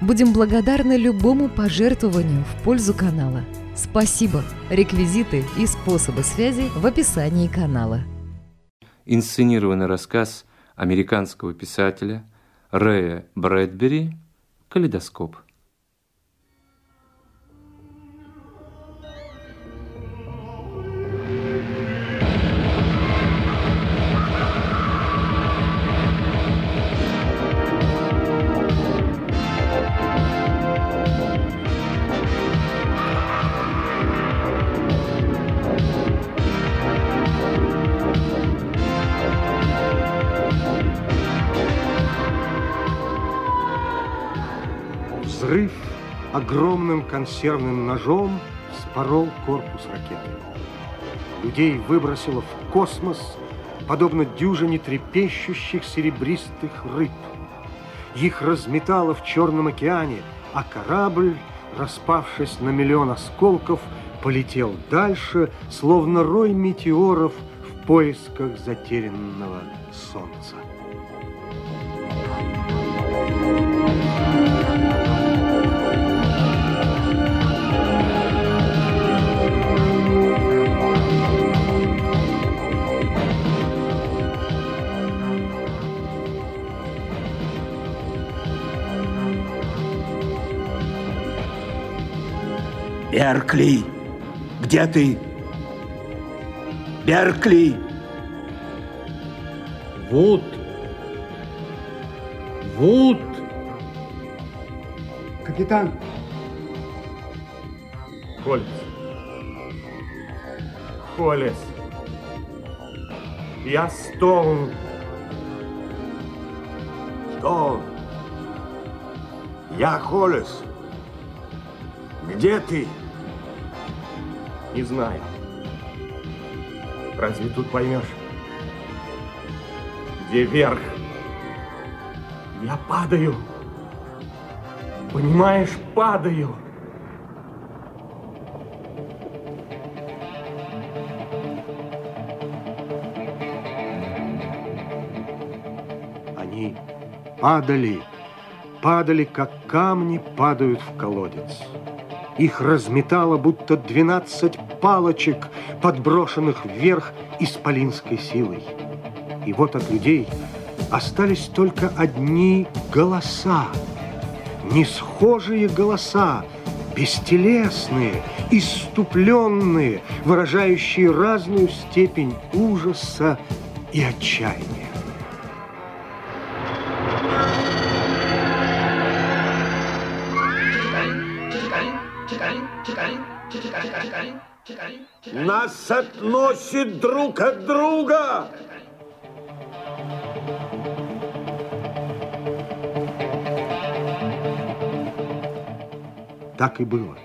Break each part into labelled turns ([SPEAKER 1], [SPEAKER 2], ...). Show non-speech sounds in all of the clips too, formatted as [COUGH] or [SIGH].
[SPEAKER 1] Будем благодарны любому пожертвованию в пользу канала. Спасибо! Реквизиты и способы связи в описании канала.
[SPEAKER 2] Инсценированный рассказ американского писателя Рэя Брэдбери «Калейдоскоп».
[SPEAKER 3] Огромным консервным ножом спорол корпус ракеты. Людей выбросило в космос, подобно дюжине трепещущих серебристых рыб. Их разметало в Черном океане, а корабль, распавшись на миллион осколков, полетел дальше, словно рой метеоров в поисках затерянного солнца.
[SPEAKER 4] Беркли, где ты? Беркли!
[SPEAKER 5] Вуд! Вуд!
[SPEAKER 3] Капитан,
[SPEAKER 5] Холлес. Холлес. Я Стоун.
[SPEAKER 4] Стоун. Я Холлес. Где ты?
[SPEAKER 5] Не знаю. Разве тут поймешь? Где верх? Я падаю. Понимаешь, падаю.
[SPEAKER 3] они падали, падали, как камни падают в колодец. Их разметало, будто двенадцать палочек, подброшенных вверх исполинской силой. И вот от людей остались только одни голоса, несхожие голоса, бестелесные, иступленные, выражающие разную степень ужаса и отчаяния.
[SPEAKER 4] Нас относит друг от друга!
[SPEAKER 3] Так и было.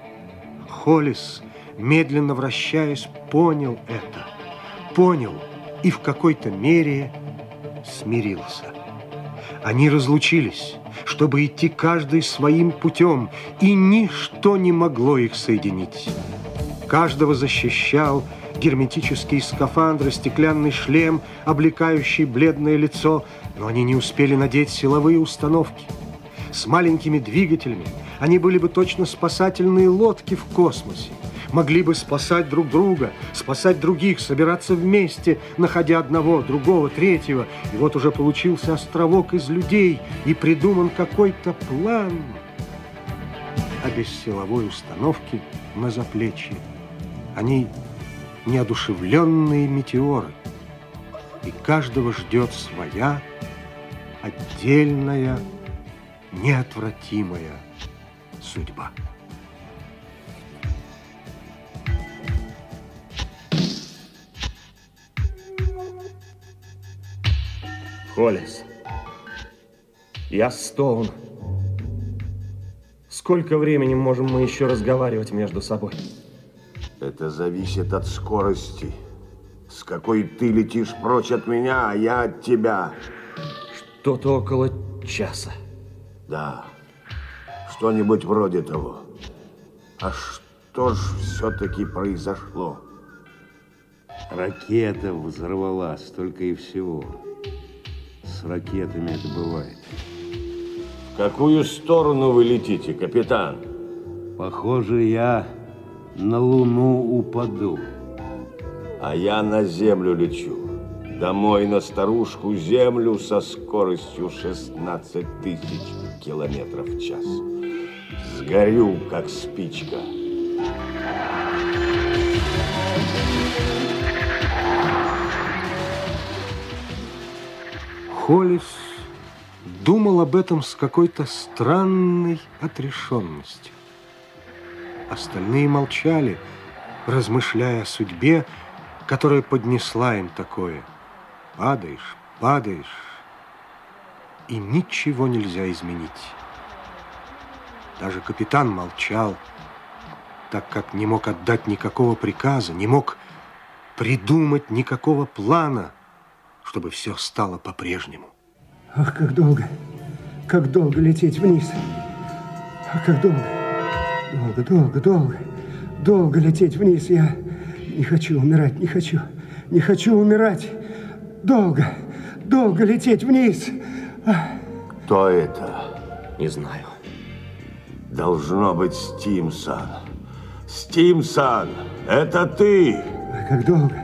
[SPEAKER 3] Холлис, медленно вращаясь, понял это. Понял и в какой-то мере смирился. Они разлучились, чтобы идти каждый своим путем, и ничто не могло их соединить. Каждого защищал герметический скафандр и стеклянный шлем, облекающий бледное лицо, но они не успели надеть силовые установки. С маленькими двигателями они были бы точно спасательные лодки в космосе. Могли бы спасать друг друга, спасать других, собираться вместе, находя одного, другого, третьего. И вот уже получился островок из людей, и придуман какой-то план. А без силовой установки на заплечье они неодушевленные метеоры, и каждого ждет своя отдельная, неотвратимая судьба.
[SPEAKER 5] Холлес. Я Стоун. Сколько времени можем мы еще разговаривать между собой?
[SPEAKER 4] Это зависит от скорости. С какой ты летишь прочь от меня, а я от тебя.
[SPEAKER 5] Что-то около часа.
[SPEAKER 4] Да, что-нибудь вроде того. А что ж все-таки произошло?
[SPEAKER 6] Ракета взорвалась, только и всего. С ракетами это бывает.
[SPEAKER 4] В какую сторону вы летите, капитан?
[SPEAKER 6] Похоже, я на Луну упаду.
[SPEAKER 4] А я на Землю лечу. Домой на старушку Землю со скоростью 16 тысяч километров в час. Сгорю, как спичка.
[SPEAKER 3] Холлис думал об этом с какой-то странной отрешенностью. Остальные молчали, размышляя о судьбе, которая поднесла им такое. Падаешь, падаешь, и ничего нельзя изменить. Даже капитан молчал, так как не мог отдать никакого приказа, не мог придумать никакого плана, чтобы все стало по-прежнему.
[SPEAKER 7] Ах, как долго, как долго лететь вниз. Ах, как долго, долго, долго, долго, долго лететь вниз. Я не хочу умирать, не хочу, не хочу умирать. Долго, долго лететь вниз.
[SPEAKER 4] Кто это?
[SPEAKER 5] Не знаю.
[SPEAKER 4] Должно быть Стимсон. Стимсон, это ты!
[SPEAKER 7] Ах, как долго,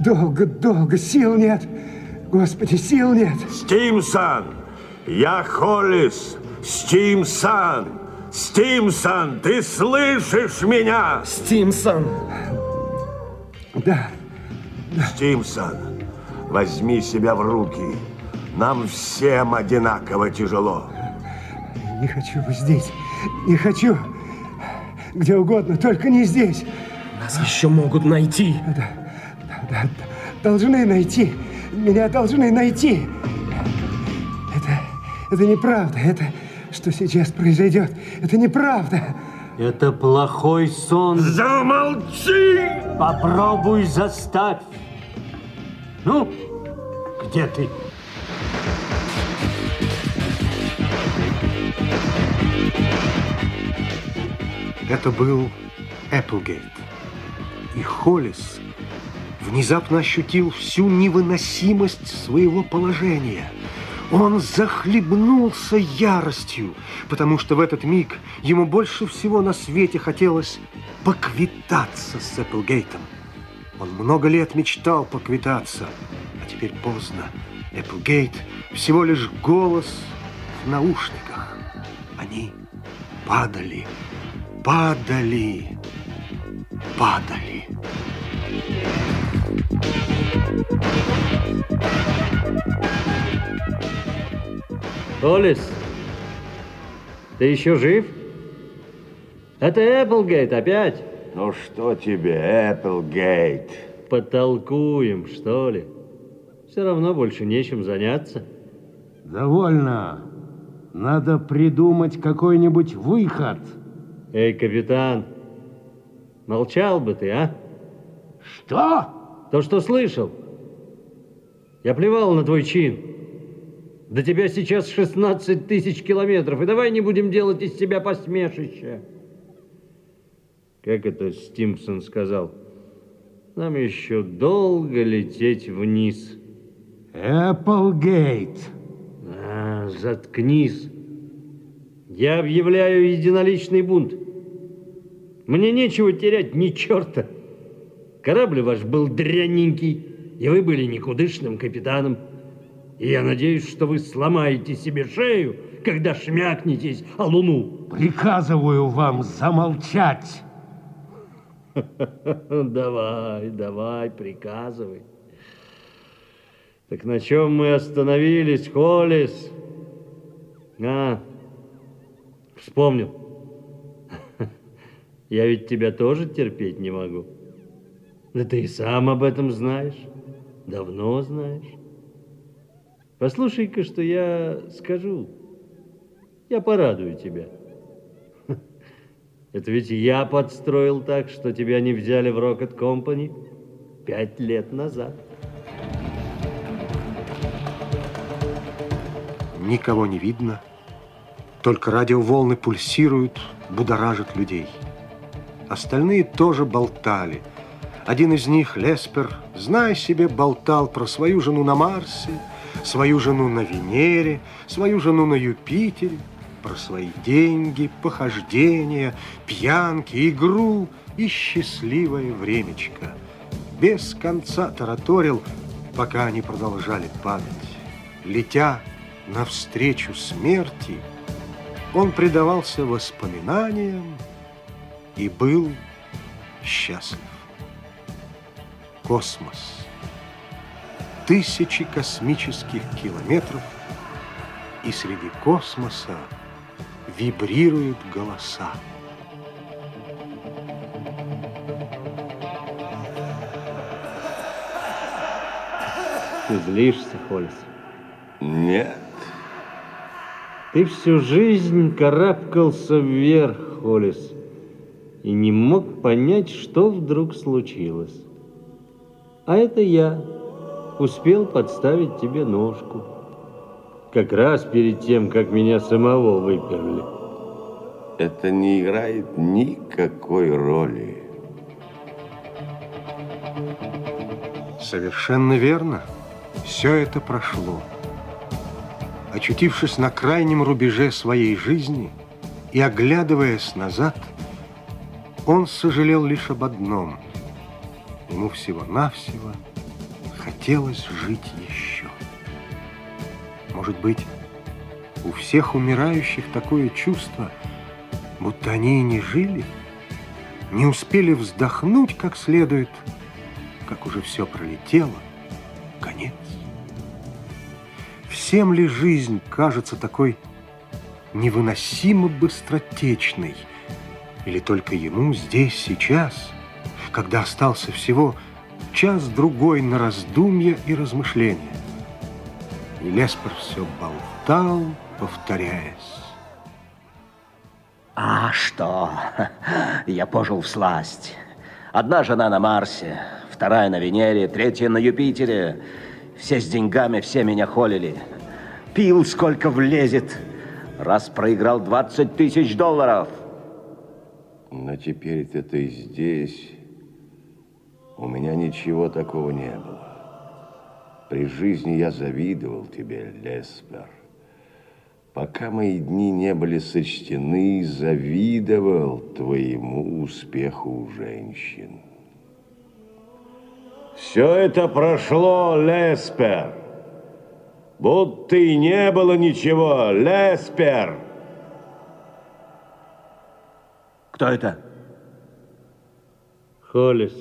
[SPEAKER 7] долго, долго, сил нет. Господи, сил нет.
[SPEAKER 4] Стимсон! Я Холлис! Стимсон! Стимсон, ты слышишь меня?
[SPEAKER 5] Стимсон!
[SPEAKER 7] Да,
[SPEAKER 4] Стимсон, возьми себя в руки. Нам всем одинаково тяжело.
[SPEAKER 7] не хочу быть здесь, не хочу. Где угодно, только не здесь.
[SPEAKER 5] Нас еще могут найти.
[SPEAKER 7] Да, да, да, должны найти. Меня должны найти. Это, это неправда. Это, что сейчас произойдет, это неправда.
[SPEAKER 6] Это плохой сон.
[SPEAKER 4] Замолчи!
[SPEAKER 6] Попробуй заставь. Ну, где ты?
[SPEAKER 3] Это был Эпплгейт. И Холлис внезапно ощутил всю невыносимость своего положения. Он захлебнулся яростью, потому что в этот миг ему больше всего на свете хотелось поквитаться с Эпплгейтом. Он много лет мечтал поквитаться, а теперь поздно. Эпплгейт всего лишь голос в наушниках. Они падали, падали, падали.
[SPEAKER 8] Холлис, ты еще жив? Это Эпплгейт опять.
[SPEAKER 4] Ну что тебе, Эпплгейт?
[SPEAKER 8] Потолкуем, что ли? Все равно больше нечем заняться.
[SPEAKER 6] Довольно. Надо придумать какой-нибудь выход.
[SPEAKER 8] Эй, капитан, молчал бы ты, а?
[SPEAKER 6] Что?
[SPEAKER 8] То, что слышал. Я плевал на твой чин. До тебя сейчас 16 тысяч километров, и давай не будем делать из себя посмешище. Как это Стимпсон сказал? Нам еще долго лететь вниз.
[SPEAKER 6] Эпплгейт.
[SPEAKER 8] А, заткнись. Я объявляю единоличный бунт. Мне нечего терять ни черта. Корабль ваш был дрянненький, и вы были никудышным капитаном. И я надеюсь, что вы сломаете себе шею, когда шмякнетесь о луну.
[SPEAKER 6] Приказываю вам замолчать. [LAUGHS]
[SPEAKER 8] Давай, давай, приказывай. Так на чем мы остановились, Холлис? А, вспомнил. [LAUGHS] Я ведь тебя тоже терпеть не могу. Да ты и сам об этом знаешь. Давно знаешь. Послушай-ка, что я скажу. Я порадую тебя. Это ведь я подстроил так, что тебя не взяли в Rocket Company пять лет назад.
[SPEAKER 3] Никого не видно, только радиоволны пульсируют, будоражат людей. Остальные тоже болтали. Один из них, Леспер, зная себе, болтал про свою жену на Марсе, свою жену на Венере, свою жену на Юпитере, про свои деньги, похождения, пьянки, игру и счастливое времечко. Без конца тараторил, пока они продолжали падать. Летя навстречу смерти, он предавался воспоминаниям и был счастлив. Космос. Тысячи космических километров, и среди космоса вибрируют голоса.
[SPEAKER 8] Ты злишься, Холлис?
[SPEAKER 4] Нет.
[SPEAKER 8] Ты всю жизнь карабкался вверх, Холлис, и не мог понять, что вдруг случилось. А это я успел подставить тебе ножку. Как раз перед тем, как меня самого выперли.
[SPEAKER 4] Это не играет никакой роли.
[SPEAKER 3] Совершенно верно. Все это прошло. Очутившись на крайнем рубеже своей жизни и оглядываясь назад, он сожалел лишь об одном. Ему всего-навсего хотелось жить еще. Может быть, у всех умирающих такое чувство, будто они и не жили, не успели вздохнуть как следует, как уже все пролетело, конец. Всем ли жизнь кажется такой невыносимо быстротечной, или только ему здесь, сейчас, когда остался всего час-другой на раздумья и размышления? И Леспер все болтал, повторяясь.
[SPEAKER 9] А что? Я пожил в сласть. Одна жена на Марсе, вторая на Венере, третья на Юпитере. Все с деньгами, все меня холили. Пил сколько влезет. Раз проиграл 20 тысяч долларов.
[SPEAKER 4] Но теперь-то ты здесь. У меня ничего такого не было. При жизни я завидовал тебе, Леспер. Пока мои дни не были сочтены, завидовал твоему успеху у женщин. Все это прошло, Леспер. Будто и не было ничего, Леспер.
[SPEAKER 9] Кто это?
[SPEAKER 8] Холлис.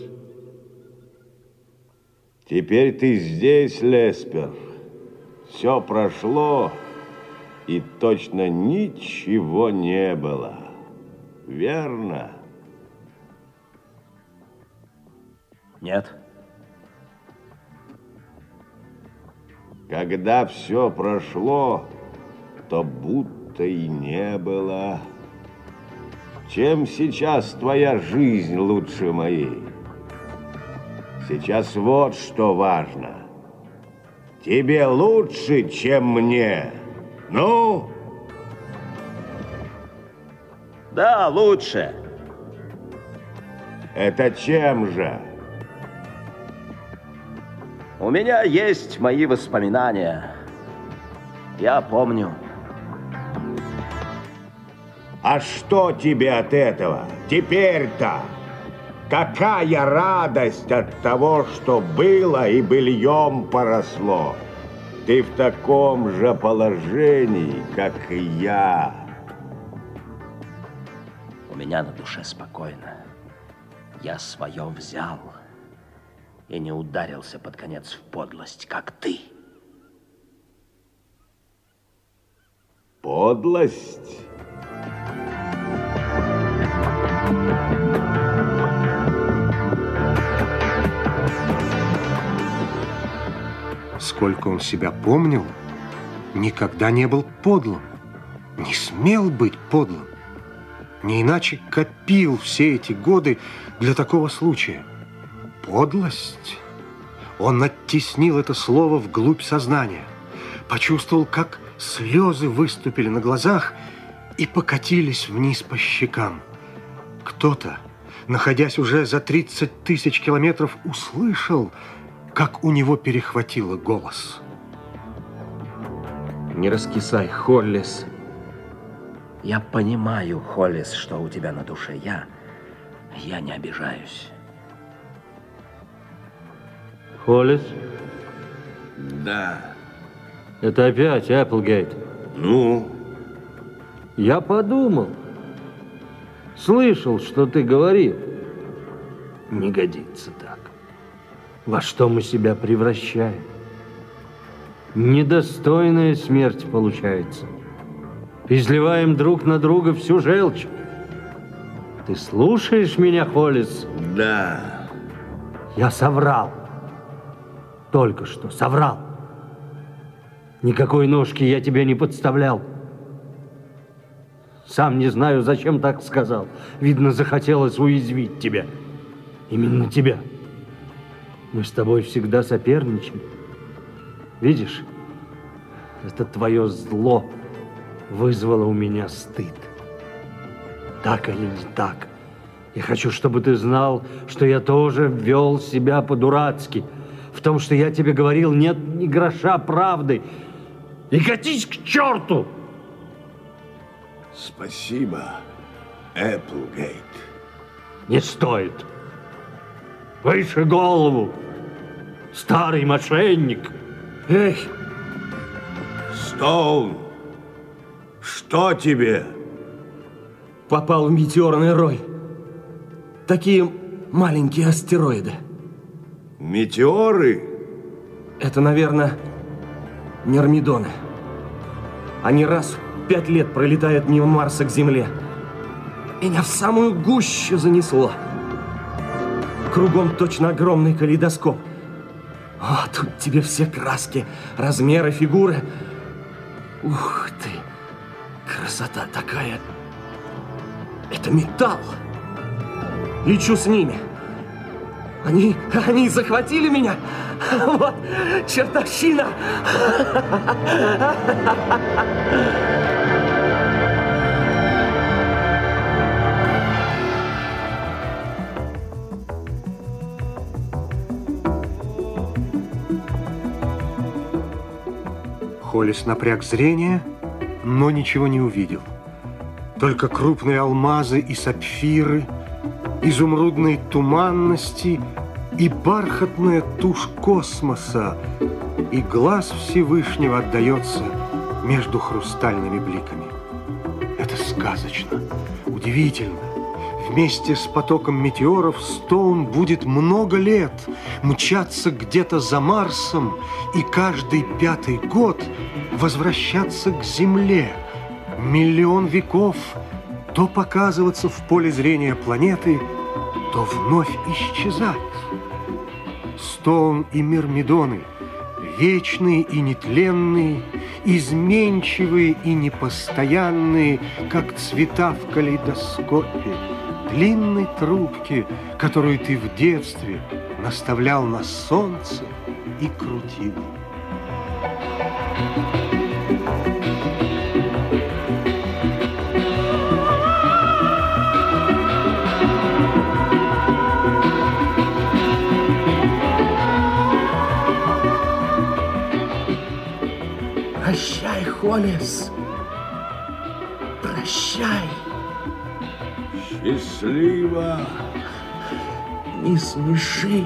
[SPEAKER 4] Теперь ты здесь, Леспер. Все прошло, и точно ничего не было. Верно?
[SPEAKER 9] Нет.
[SPEAKER 4] Когда все прошло, то будто и не было. Чем сейчас твоя жизнь лучше моей? Сейчас вот что важно. Тебе лучше, чем мне. Ну?
[SPEAKER 9] Да, лучше.
[SPEAKER 4] Это чем же?
[SPEAKER 9] У меня есть мои воспоминания. Я помню.
[SPEAKER 4] А что тебе от этого? Теперь-то? Какая радость от того, что было и быльем поросло. Ты в таком же положении, как и я.
[SPEAKER 9] У меня на душе спокойно. Я свое взял и не ударился под конец в подлость, как ты.
[SPEAKER 4] Подлость?
[SPEAKER 3] Сколько он себя помнил, никогда не был подлым, не смел быть подлым. Не иначе копил все эти годы для такого случая. Подлость. Он оттеснил это слово вглубь сознания. Почувствовал, как слезы выступили на глазах и покатились вниз по щекам. Кто-то, находясь уже за 30 тысяч километров, услышал, как у него перехватило голос.
[SPEAKER 5] Не раскисай, Холлис.
[SPEAKER 9] Я понимаю, Холлис, что у тебя на душе. Я, я не обижаюсь.
[SPEAKER 8] Холлис,
[SPEAKER 4] Да.
[SPEAKER 8] это опять Эпплгейт.
[SPEAKER 4] Ну,
[SPEAKER 8] Я подумал. Слышал, что ты говорил. Не годится так. Во что мы себя превращаем? Недостойная смерть получается. Изливаем друг на друга всю желчь. Ты слушаешь меня, Холлис?
[SPEAKER 4] да.
[SPEAKER 8] Я соврал. Только что соврал. Никакой ножки я тебе не подставлял. Сам не знаю, зачем так сказал. Видно, захотелось уязвить тебя. Именно тебя. Мы с тобой всегда соперничаем. Видишь, это твое зло вызвало у меня стыд. Так или не так? Я хочу, чтобы ты знал, что я тоже вел себя по-дурацки. В том, что я тебе говорил, нет ни гроша правды. И катись к черту!
[SPEAKER 4] Спасибо, Эпплгейт.
[SPEAKER 8] Не стоит. Выше голову. Старый мошенник.
[SPEAKER 5] Эй,
[SPEAKER 4] Стоун, что тебе?
[SPEAKER 5] попал в метеорный рой. Такие маленькие астероиды.
[SPEAKER 4] Метеоры?
[SPEAKER 5] Это, наверное, Нермидоны. Они раз в пять лет пролетают мимо Марса к Земле. Меня в самую гущу занесло. Кругом точно огромный калейдоскоп. А тут тебе все краски, размеры, фигуры. Ух ты, красота такая. Это металл. Лечу с ними. Они, они захватили меня. Вот, чертовщина. [LAUGHS]
[SPEAKER 3] Холлис напряг зрение, но ничего не увидел. Только крупные алмазы и сапфиры, изумрудные туманности и бархатная тушь космоса, и глаз Всевышнего отдается между хрустальными бликами. Это сказочно, удивительно. Вместе с потоком метеоров Стоун будет много лет мчаться где-то за Марсом и каждый пятый год возвращаться к Земле. Миллион веков то показываться в поле зрения планеты, то вновь исчезать. Стоун и Мирмидоны – вечные и нетленные, изменчивые и непостоянные, как цвета в калейдоскопе, длинной трубки, которую ты в детстве наставлял на солнце и крутил.
[SPEAKER 5] Прощай, Холлис. Прощай,
[SPEAKER 4] Счастливо.
[SPEAKER 5] не смеши.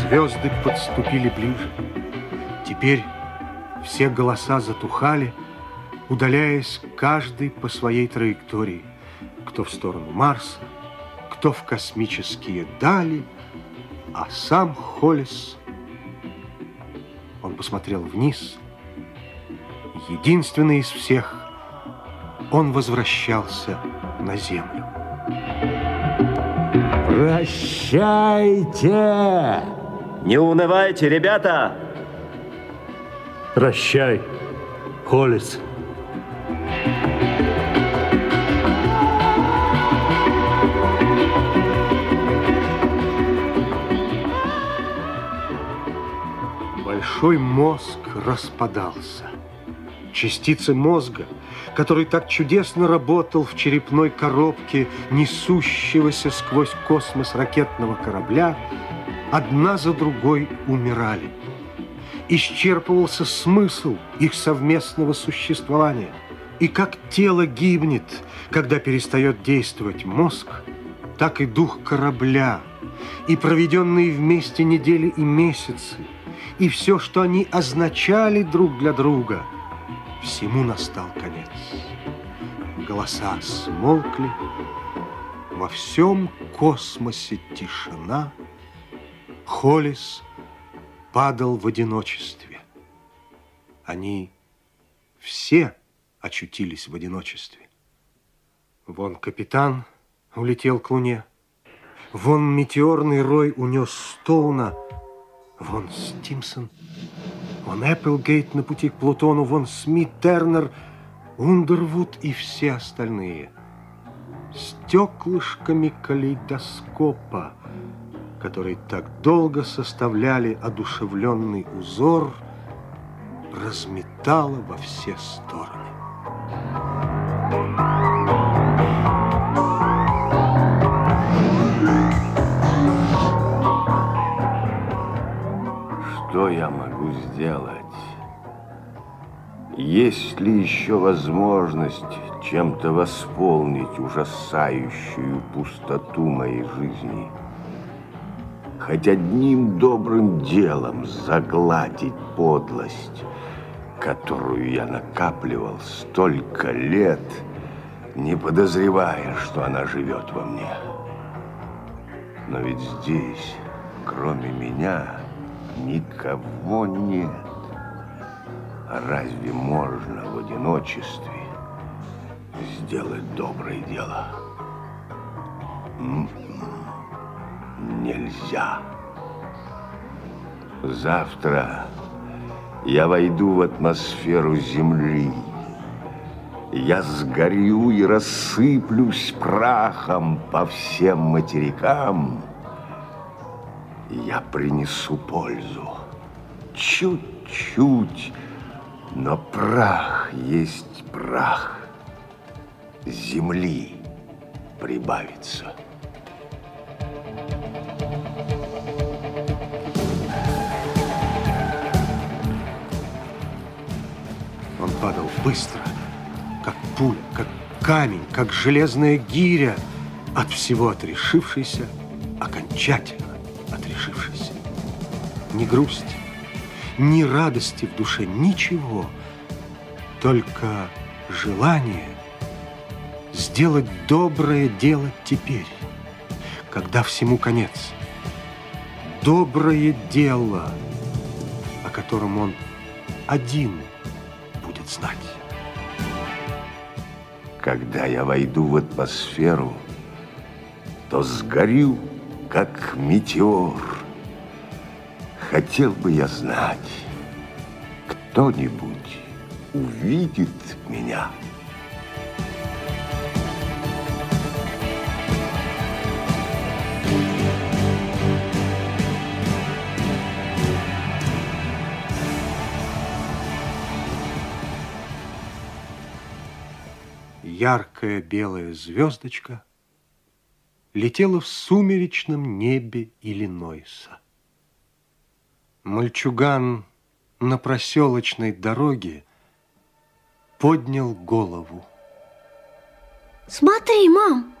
[SPEAKER 3] Звезды подступили ближе. Теперь все голоса затухали, удаляясь каждый по своей траектории. Кто в сторону Марса, кто в космические дали, а сам Холлис... Посмотрел вниз. Единственный из всех, он возвращался на Землю.
[SPEAKER 8] Прощайте!
[SPEAKER 9] Не унывайте, ребята!
[SPEAKER 8] Прощай, Холлис.
[SPEAKER 3] Большой мозг распадался. Частицы мозга, который так чудесно работал в черепной коробке несущегося сквозь космос ракетного корабля, одна за другой умирали. Исчерпывался смысл их совместного существования. И как тело гибнет, когда перестает действовать мозг, так и дух корабля, и проведенные вместе недели и месяцы, и все, что они означали друг для друга – всему настал конец. Голоса смолкли, во всем космосе тишина. Холис падал в одиночестве. Они все очутились в одиночестве. Вон капитан улетел к луне. Вон метеорный рой унес Стоуна. Вон Стимсон Вон Эпплгейт на пути к Плутону, вон Смит, Тернер, Ундервуд и все остальные. Стеклышками калейдоскопа, которые так долго составляли одушевленный узор, разметало во все стороны.
[SPEAKER 4] Я могу сделать? Есть ли еще возможность чем-то восполнить ужасающую пустоту моей жизни? Хоть одним добрым делом загладить подлость, которую я накапливал столько лет, не подозревая, что она живет во мне. Но ведь здесь, кроме меня, никого нет. А разве можно в одиночестве сделать доброе дело? Нельзя. Завтра я войду в атмосферу Земли. Я сгорю и рассыплюсь прахом по всем материкам, я принесу пользу. Чуть-чуть, но прах есть прах. Земли прибавится.
[SPEAKER 3] Он падал быстро, как пуля, как камень, как железная гиря, от всего отрешившийся окончательно отрешившись. Ни грусти, ни радости в душе, ничего. Только желание сделать доброе дело теперь, когда всему конец. Доброе дело, о котором он один будет знать.
[SPEAKER 4] Когда я войду в атмосферу, то сгорю как метеор. Хотел бы я знать, кто-нибудь увидит меня.
[SPEAKER 3] Яркая белая звездочка – летела в сумеречном небе Иллинойса. Мальчуган на проселочной дороге поднял голову.
[SPEAKER 10] Смотри, мам,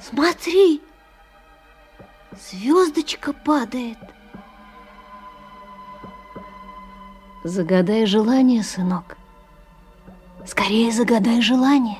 [SPEAKER 10] смотри, звездочка падает. Загадай желание, сынок. Скорее загадай желание.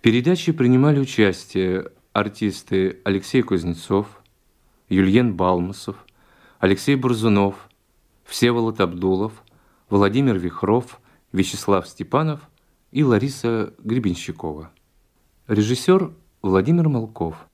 [SPEAKER 2] В передаче принимали участие артисты Алексей Кузнецов, Юльен Балмусов, Алексей Бурзунов, Всеволод Абдулов, Владимир Вихров, Вячеслав Степанов и Лариса Гребенщикова. Режиссер Владимир Малков –